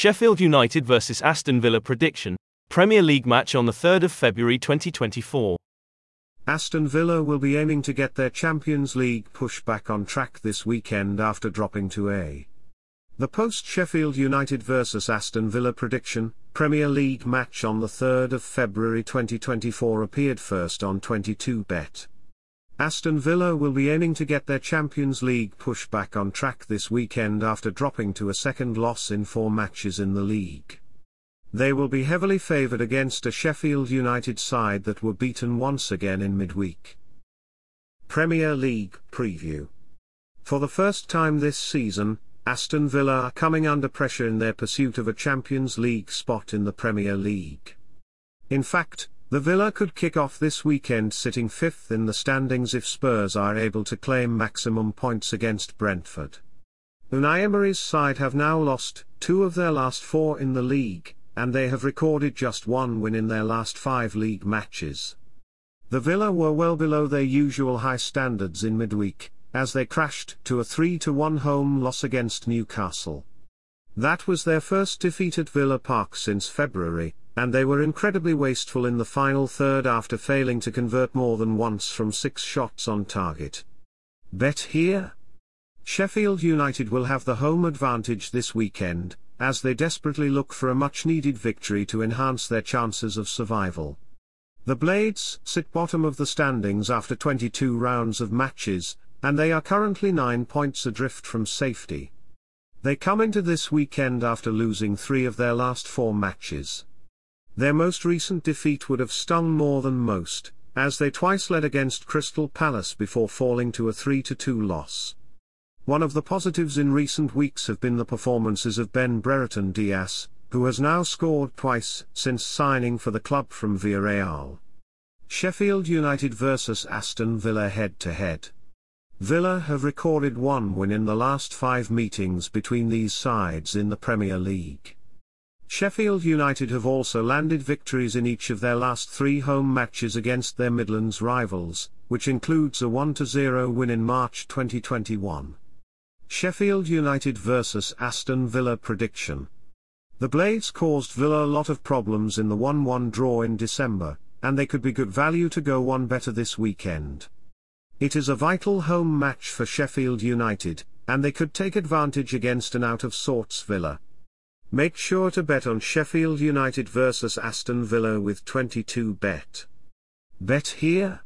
Sheffield United vs Aston Villa prediction, Premier League match on the 3rd of February 2024. Aston Villa will be aiming to get their Champions League push back on track this weekend after dropping to A. The post Sheffield United vs Aston Villa prediction, Premier League match on the 3rd of February 2024 appeared first on 22bet. Aston Villa will be aiming to get their Champions League push back on track this weekend after dropping to a second loss in four matches in the league. They will be heavily favoured against a Sheffield United side that were beaten once again in midweek. Premier League Preview For the first time this season, Aston Villa are coming under pressure in their pursuit of a Champions League spot in the Premier League. In fact, the Villa could kick off this weekend sitting fifth in the standings if Spurs are able to claim maximum points against Brentford. Unai Emery's side have now lost two of their last four in the league, and they have recorded just one win in their last five league matches. The Villa were well below their usual high standards in midweek, as they crashed to a 3-1 home loss against Newcastle. That was their first defeat at Villa Park since February, and they were incredibly wasteful in the final third after failing to convert more than once from six shots on target. Bet here? Sheffield United will have the home advantage this weekend, as they desperately look for a much needed victory to enhance their chances of survival. The Blades sit bottom of the standings after 22 rounds of matches, and they are currently 9 points adrift from safety. They come into this weekend after losing three of their last four matches. Their most recent defeat would have stung more than most, as they twice led against Crystal Palace before falling to a 3-2 loss. One of the positives in recent weeks have been the performances of Ben Brereton Diaz, who has now scored twice since signing for the club from Villarreal. Sheffield United vs Aston Villa head-to-head. Villa have recorded one win in the last five meetings between these sides in the Premier League. Sheffield United have also landed victories in each of their last three home matches against their Midlands rivals, which includes a 1-0 win in March 2021. Sheffield United vs Aston Villa prediction. The Blades caused Villa a lot of problems in the 1-1 draw in December, and they could be good value to go one better this weekend. It is a vital home match for Sheffield United, and they could take advantage against an out-of-sorts Villa. Make sure to bet on Sheffield United vs Aston Villa with 22 bet. Bet here?